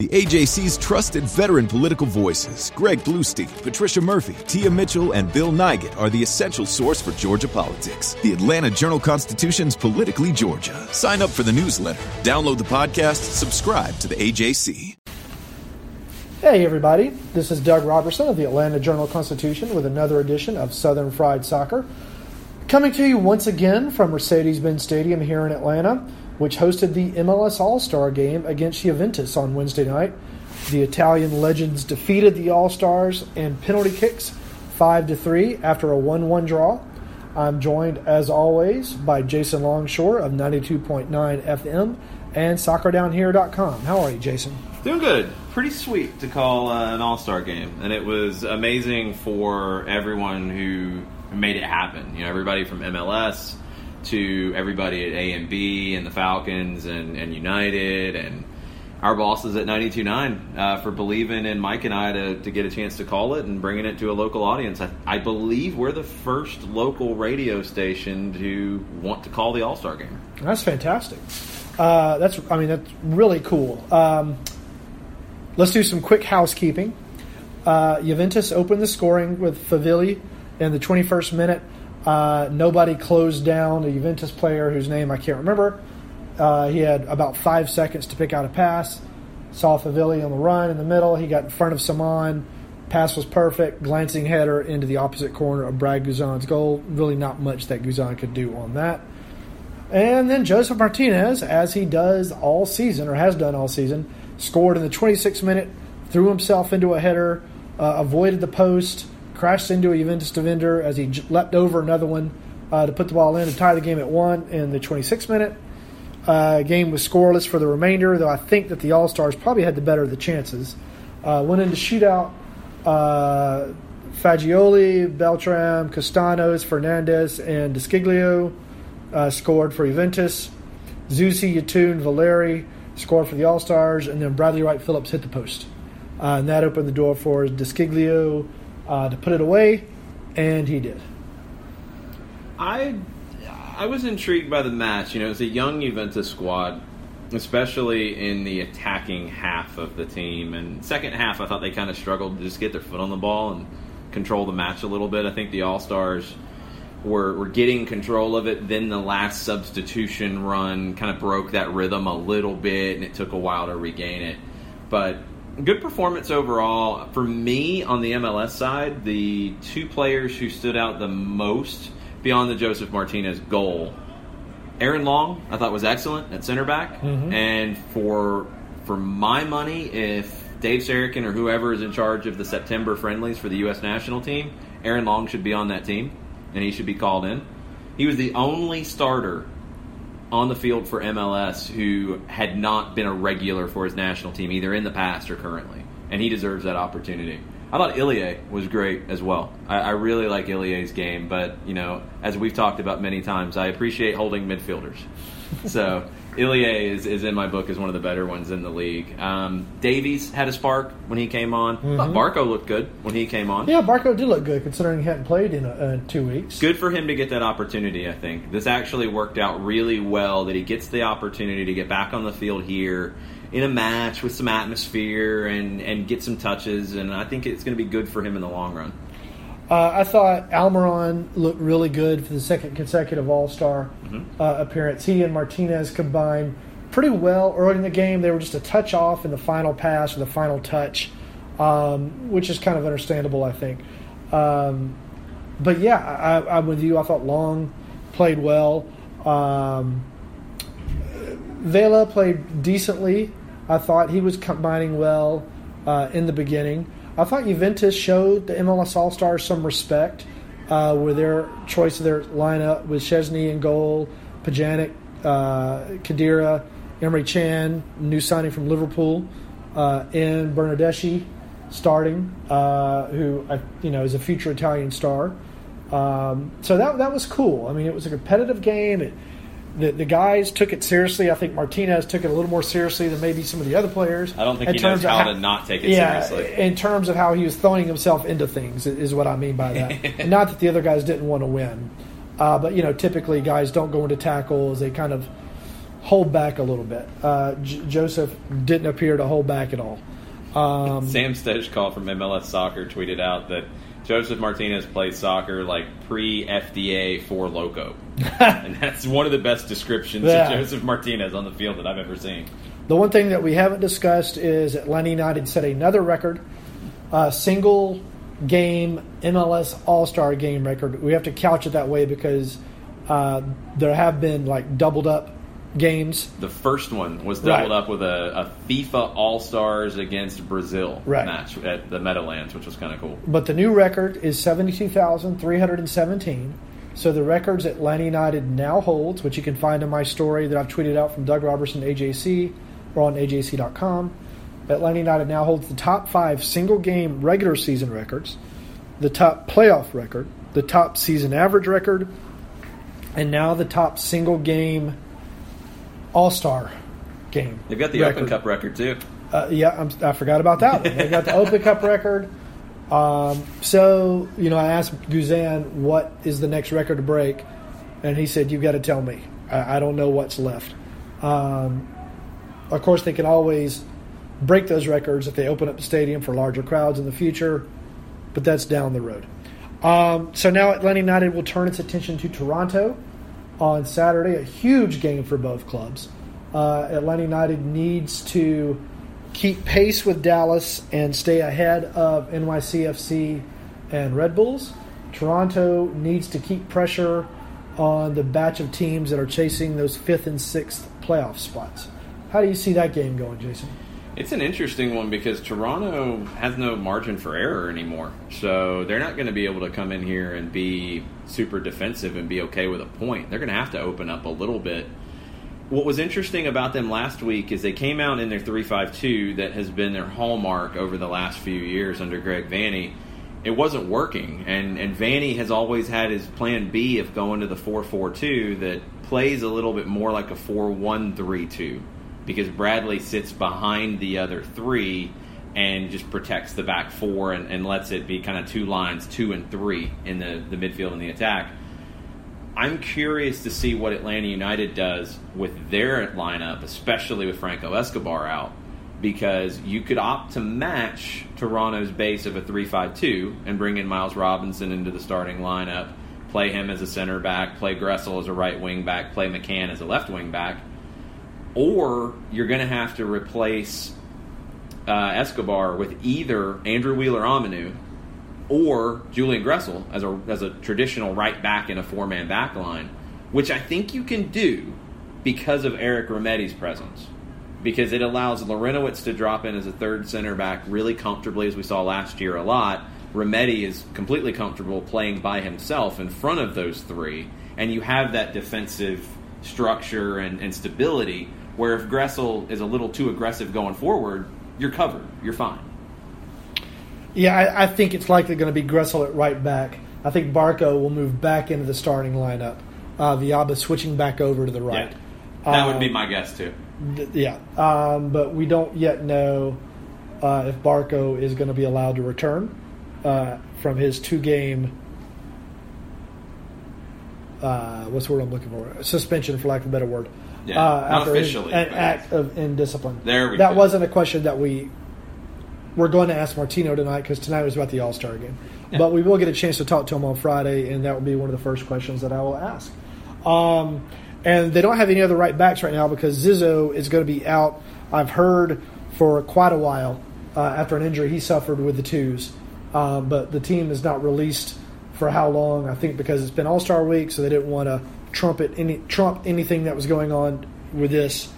The AJC's trusted veteran political voices, Greg Bluestein, Patricia Murphy, Tia Mitchell, and Bill Nigut, are the essential source for Georgia politics. The Atlanta Journal Constitution's Politically Georgia. Sign up for the newsletter, download the podcast, subscribe to the AJC. Hey, everybody. This is Doug Roberson of the Atlanta Journal Constitution with another edition of Southern Fried Soccer. Coming to you once again from Mercedes Benz Stadium here in Atlanta which hosted the MLS All Star game against Juventus on Wednesday night. The Italian legends defeated the All Stars in penalty kicks 5 to 3 after a 1 1 draw. I'm joined, as always, by Jason Longshore of 92.9 FM and soccerdownhere.com. How are you, Jason? Doing good. Pretty sweet to call uh, an All Star game, and it was amazing for everyone who made it happen. You know, everybody from MLS to everybody at AMB and the Falcons and, and United and our bosses at 92.9 uh, for believing in Mike and I to, to get a chance to call it and bringing it to a local audience. I, I believe we're the first local radio station to want to call the All Star game. That's fantastic. Uh, that's I mean that's really cool. Um, let's do some quick housekeeping. Uh, Juventus opened the scoring with Favilli in the 21st minute. Uh, nobody closed down a Juventus player whose name I can't remember. Uh, he had about five seconds to pick out a pass. Saw Favilli on the run in the middle. He got in front of Saman. Pass was perfect. Glancing header into the opposite corner of Brad Guzan's goal. Really not much that Guzan could do on that. And then Josef Martinez, as he does all season, or has done all season, scored in the 26th minute, threw himself into a header, uh, avoided the post, crashed into a Juventus defender as he leapt over another one uh, to put the ball in and tie the game at one in the 26th minute. Uh, game was scoreless for the remainder, though I think that the All Stars probably had the better of the chances. Uh, went into shootout. Uh, Fagioli, Beltram, Kastanos, Fernandez, and De Sciglio uh, scored for Juventus. Zusi, Yatun, Valeri scored for the All Stars, and then Bradley Wright Phillips hit the post. Uh, and that opened the door for De Sciglio, uh, to put it away, and he did. I I was intrigued by the match. You know, it was a young Juventus squad, especially in the attacking half of the team. And second half, I thought they kind of struggled to just get their foot on the ball and control the match a little bit. I think the All Stars were, were getting control of it. Then the last substitution run kind of broke that rhythm a little bit, and it took a while to regain it. But good performance overall. For me, on the MLS side, the two players who stood out the most beyond the Josef Martinez goal, Aaron Long, I thought was excellent at center back, mm-hmm. and for for my money, if Dave Sarachan or whoever is in charge of the September friendlies for the U.S. national team, Aaron Long should be on that team, and he should be called in. He was the only starter on the field for MLS who had not been a regular for his national team, either in the past or currently. And he deserves that opportunity. I thought Ilie was great as well. I, I really like Ilie's game, but, you know, as we've talked about many times, I appreciate holding midfielders. So Ilie is, is in my book is one of the better ones in the league. Um, Davies had a spark when he came on. Mm-hmm. Barco looked good when he came on. Yeah, Barco did look good considering he hadn't played in uh, two weeks. Good for him to get that opportunity, I think. This actually worked out really well that he gets the opportunity to get back on the field here in a match with some atmosphere and, and get some touches, and I think it's going to be good for him in the long run. Uh, I thought Almiron looked really good for the second consecutive All Star mm-hmm. uh, appearance. He and Martinez combined pretty well early in the game. They were just a touch off in the final pass or the final touch, um, which is kind of understandable, I think. Um, but yeah, I, am with you. I thought Long played well. Um, Vela played decently. I thought he was combining well uh, in the beginning. I thought Juventus showed the MLS All Stars some respect uh, with their choice of their lineup with Szczesny in goal, Pjanic, uh, Khedira, Emre Can, new signing from Liverpool. uh, in Bernardeschi starting, uh, who you know is a future Italian star. Um, so that that was cool. I mean, it was a competitive game. It, the, the guys took it seriously. I think Martinez took it a little more seriously than maybe some of the other players. I don't think in he knows terms of how to not take it yeah, seriously. in terms of how he was throwing himself into things is what I mean by that. and not that the other guys didn't want to win, uh, but you know, typically guys don't go into tackles. They kind of hold back a little bit. Uh, J- Josef didn't appear to hold back at all. Um, Sam Stejskal from MLS Soccer tweeted out that Josef Martinez plays soccer like pre FDA Four Loko. and that's one of the best descriptions Yeah. of Josef Martinez on the field that I've ever seen. The one thing that we haven't discussed is Atlanta United set another record, a single game MLS All Star game record. We have to couch it that way because uh, there have been like doubled up games. The first one was doubled Right. up with a, a FIFA All Stars against Brazil Right. match at the Meadowlands, which was kind of cool. But the new record is 72,317. So the records that Atlanta United now holds, which you can find in my story that I've tweeted out from Doug Roberson AJC or on AJC.com. Atlanta United now holds the top five single game regular season records, the top playoff record, the top season average record, and now the top single game All Star game. They've got the record. Open Cup record too. Uh, yeah, I'm, I forgot about that one. They got the Open Cup record. Um, so, you know, I asked Guzan what is the next record to break, and he said, "You've got to tell me. I, I don't know what's left." Um, of course, they can always break those records if they open up the stadium for larger crowds in the future, but that's down the road. Um, so now Atlanta United will turn its attention to Toronto on Saturday, a huge game for both clubs. Uh, Atlanta United needs to keep pace with Dallas and stay ahead of NYCFC and Red Bulls. Toronto needs to keep pressure on the batch of teams that are chasing those fifth and sixth playoff spots. How do you see that game going, Jason? It's an interesting one because Toronto has no margin for error anymore. So they're not going to be able to come in here and be super defensive and be okay with a point. They're going to have to open up a little bit. What was interesting about them last week is they came out in their 3-5-2 that has been their hallmark over the last few years under Greg Vanney. It wasn't working, and and Vanney has always had his plan B of going to the 4-4-2 that plays a little bit more like a 4-1-3-2 because Bradley sits behind the other three and just protects the back four and, and lets it be kind of two lines, two and three in the, the midfield and the attack. I'm curious to see what Atlanta United does with their lineup, especially with Franco Escobar out, because you could opt to match Toronto's base of a 3 5 2 and bring in Miles Robinson into the starting lineup, play him as a center back, play Gressel as a right wing back, play McCann as a left wing back. Or you're going to have to replace uh, Escobar with either Andrew Wheeler-Omiunu or Julian Gressel as a as a traditional right back in a four man back line, which I think you can do because of Eric Remedi's presence. Because it allows Larentowicz to drop in as a third center back really comfortably, as we saw last year a lot. Remedi is completely comfortable playing by himself in front of those three, and you have that defensive structure and, and stability. Where if Gressel is a little too aggressive going forward, you're covered. You're fine. Yeah, I, I think it's likely going to be Gressel at right back. I think Barco will move back into the starting lineup. Uh, Villalba switching back over to the right. Yeah. That would Um, be my guess too. Th- yeah, um, but we don't yet know uh, if Barco is going to be allowed to return uh, from his two-game. Uh, what's the word I'm looking for? Suspension, for lack of a better word. Yeah, uh, not his- officially, an act of indiscipline. There we that go. wasn't a question that we we're going to ask Martino tonight because tonight was about the All Star game. But we will get a chance to talk to him on Friday, and that will be one of the first questions that I will ask. Um, and they don't have any other right backs right now because Zizzo is going to be out. I've heard for quite a while uh, after an injury he suffered with the twos, um, but the team is not released for how long. I think because it's been All Star week, so they didn't want to trumpet any trump anything that was going on with this.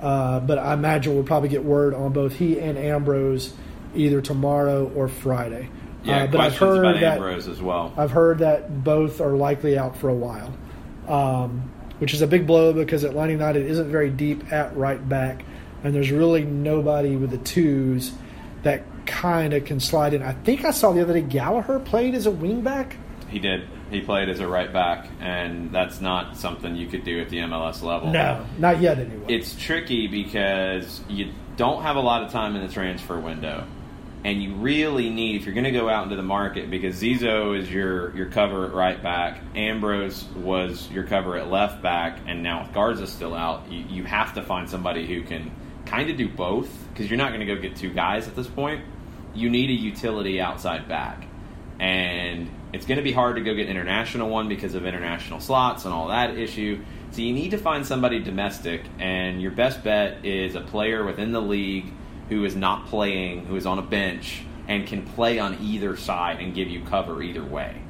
Uh, but I imagine we'll probably get word on both he and Ambrose either tomorrow or Friday. Yeah, uh, but I've heard about that Ambrose as well. I've heard that both are likely out for a while, um, which is a big blow because Atlanta United isn't very deep at right back. and there's really nobody with the twos that kind of can slide in. I think I saw the other day Gallagher played as a wingback. He did. He played as a right back, and that's not something you could do at the MLS level. No, not yet anyway. It's tricky because you don't have a lot of time in the transfer window. And you really need, if you're going to go out into the market, because Zizzo is your, your cover at right back, Ambrose was your cover at left back, and now with Garza still out, you, you have to find somebody who can kind of do both, because you're not going to go get two guys at this point. You need a utility outside back. And it's going to be hard to go get an international one because of international slots and all that issue. So you need to find somebody domestic, and your best bet is a player within the league who is not playing, who is on a bench, and can play on either side and give you cover either way.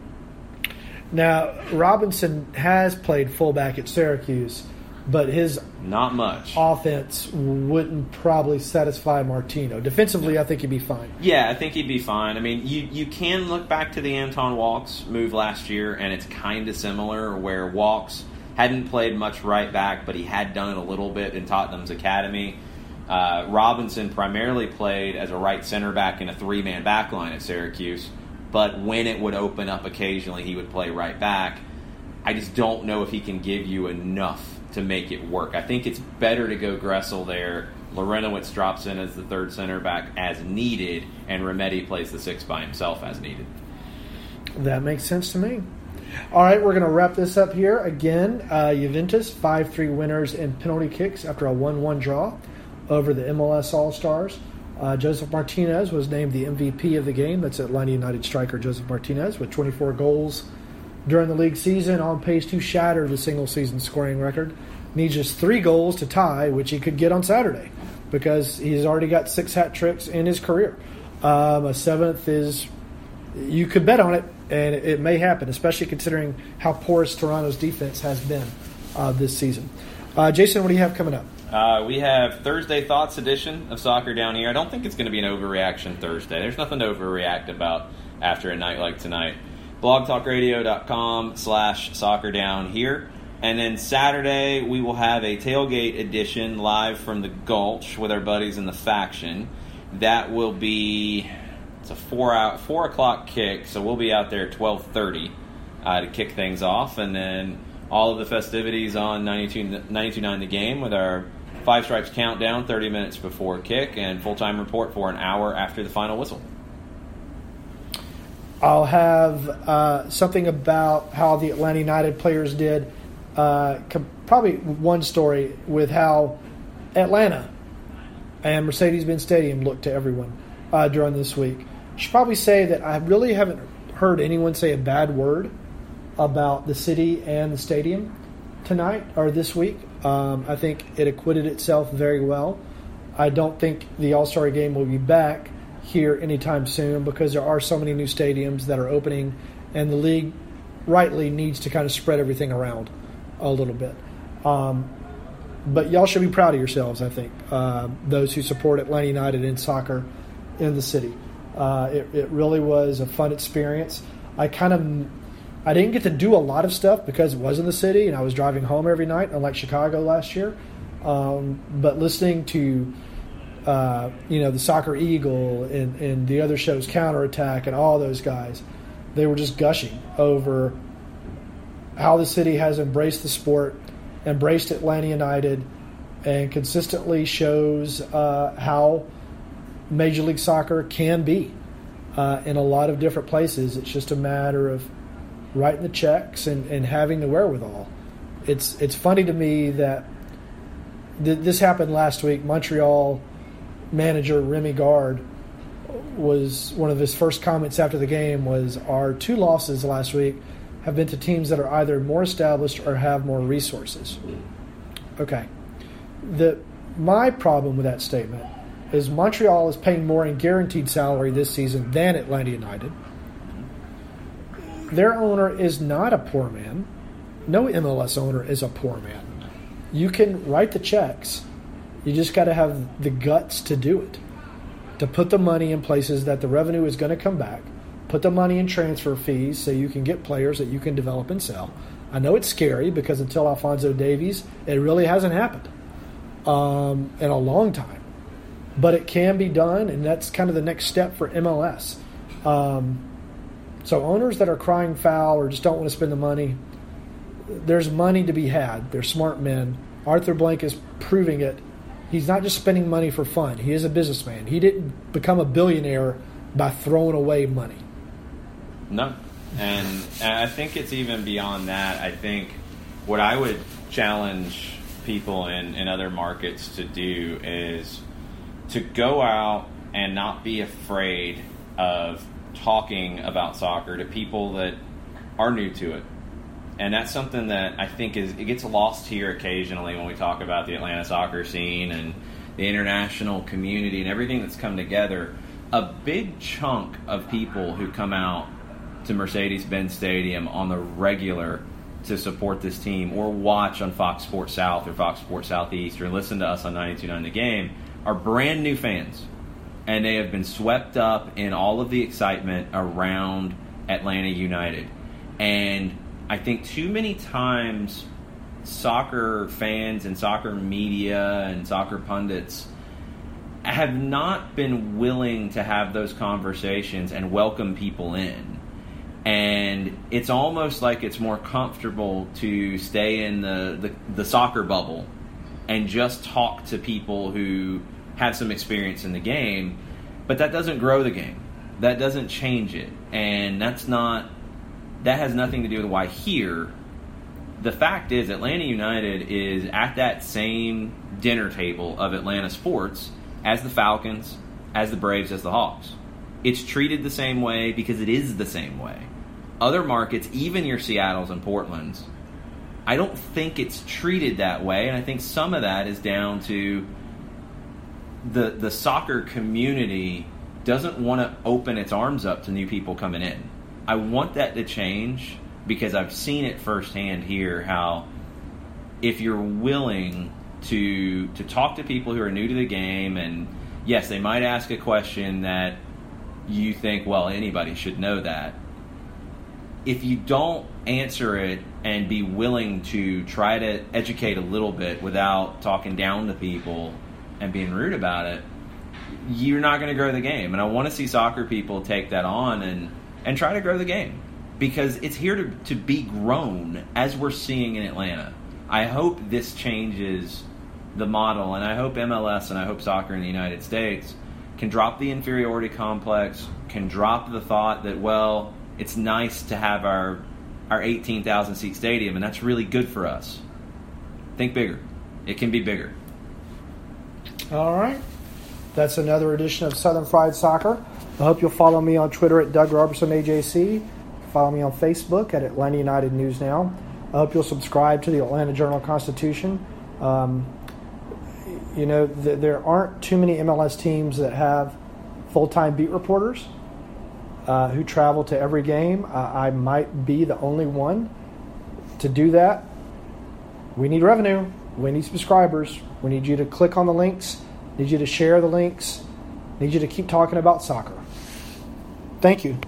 Now, Robinson has played fullback at Syracuse, but his not much offense wouldn't probably satisfy Martino. Defensively, I think he'd be fine. Yeah, I think he'd be fine. I mean, you you can look back to the Anton Walkes move last year, and it's kind of similar, where Walkes hadn't played much right back, but he had done it a little bit in Tottenham's academy. Uh, Robinson primarily played as a right center back in a three man back line at Syracuse, but when it would open up occasionally, he would play right back. I just don't know if he can give you enough to make it work. I think it's better to go Gressel there. Larentowicz drops in as the third center back as needed, and Remedi plays the six by himself as needed. That makes sense to me. All right, we're going to wrap this up here. Again, uh, Juventus 5 3 winners in penalty kicks after a 1 1 draw over the MLS All Stars. Uh, Josef Martinez was named the MVP of the game. That's Atlanta United striker Josef Martinez with 24 goals during the league season, on pace to shatter the single season scoring record. Needs just three goals to tie, which he could get on Saturday because he's already got six hat tricks in his career. Um, a seventh is, you could bet on it, and it may happen, especially considering how porous Toronto's defense has been uh, this season. Uh, Jason, what do you have coming up? Uh, we have Thursday Thoughts edition of Soccer Down here. I don't think it's going to be an overreaction Thursday. There's nothing to overreact about after a night like tonight. blogtalkradio.com slash soccer down here. And then Saturday, we will have a tailgate edition live from the Gulch with our buddies in the faction. That will be it's a four out four o'clock kick, so we'll be out there at twelve thirty uh, to kick things off, and then all of the festivities on 92.9 The Game with our Five Stripes countdown 30 minutes before kick and full time report for an hour after the final whistle. I'll have uh, something about how the Atlanta United players did. Uh, probably one story with how Atlanta and Mercedes Benz Stadium looked to everyone uh, during this week. I should probably say that I really haven't heard anyone say a bad word about the city and the stadium tonight or this week. Um, I think it acquitted itself very well. I don't think the All Star game will be back here anytime soon because there are so many new stadiums that are opening, and the league rightly needs to kind of spread everything around a little bit. Um, but y'all should be proud of yourselves, I think, uh, those who support Atlanta United in soccer in the city. Uh, it, it really was a fun experience. I kind of I didn't get to do a lot of stuff because it was in the city and I was driving home every night, unlike Chicago last year. Um, but listening to, uh, you know, the Soccer Eagle and, and the other shows, Counterattack, and all those guys, they were just gushing over how the city has embraced the sport, embraced Atlanta United, and consistently shows uh, how Major League Soccer can be uh, in a lot of different places. It's just a matter of writing the checks and, and having the wherewithal. It's it's funny to me that th- this happened last week. Montreal manager Rémi Garde was one of his first comments after the game was our two losses last week have been to teams that are either more established or have more resources. Okay. The my problem with that statement is Montreal is paying more in guaranteed salary this season than Atlanta United their owner is not a poor man. No MLS owner is a poor man. You can write the checks. You just got to have the guts to do it. To put the money in places that the revenue is going to come back. Put the money in transfer fees so you can get players that you can develop and sell. I know it's scary because until Alfonso Davies, it really hasn't happened. um, in a long time. But it can be done, and that's kind of the next step for MLS. Um, so owners that are crying foul or just don't want to spend the money, there's money to be had. They're smart men. Arthur Blank is proving it. He's not just spending money for fun. He is a businessman. He didn't become a billionaire by throwing away money. No. And I think it's even beyond that. I think what I would challenge people in, in other markets to do is to go out and not be afraid of talking about soccer to people that are new to it. And that's something that I think is it gets lost here occasionally when we talk about the Atlanta soccer scene and the international community and everything that's come together. A big chunk of people who come out to Mercedes Benz Stadium on the regular to support this team or watch on Fox Sports South or Fox Sports Southeast or listen to us on 92.9 The Game are brand new fans. And they have been swept up in all of the excitement around Atlanta United. And I think too many times soccer fans and soccer media and soccer pundits have not been willing to have those conversations and welcome people in. And it's almost like it's more comfortable to stay in the, the, the soccer bubble and just talk to people who have some experience in the game. But that doesn't grow the game. That doesn't change it. And that's not that has nothing to do with why here. The fact is, Atlanta United is at that same dinner table of Atlanta sports as the Falcons, as the Braves, as the Hawks. It's treated the same way because it is the same way. Other markets, even your Seattles and Portlands, I don't think it's treated that way, and I think some of that is down to the the soccer community doesn't want to open its arms up to new people coming in. I want that to change because I've seen it firsthand here how if you're willing to to talk to people who are new to the game and yes, they might ask a question that you think, well, anybody should know that. If you don't answer it and be willing to try to educate a little bit without talking down to people and being rude about it, you're not going to grow the game. And I want to see soccer people take that on and and try to grow the game because it's here to, to be grown as we're seeing in Atlanta. I hope this changes the model, and I hope MLS and I hope soccer in the United States can drop the inferiority complex, can drop the thought that, well, it's nice to have our, our 18,000 seat stadium, and that's really good for us. Think bigger. It can be bigger. All right. That's another edition of Southern Fried Soccer. I hope you'll follow me on Twitter at Doug Roberson AJC. Follow me on Facebook at Atlanta United News Now. I hope you'll subscribe to the Atlanta Journal Constitution. Um, you know, th- there aren't too many MLS teams that have full time beat reporters uh, who travel to every game. Uh, I might be the only one to do that. We need revenue. We need subscribers. We need you to click on the links. Need you to share the links. Need you to keep talking about soccer. Thank you.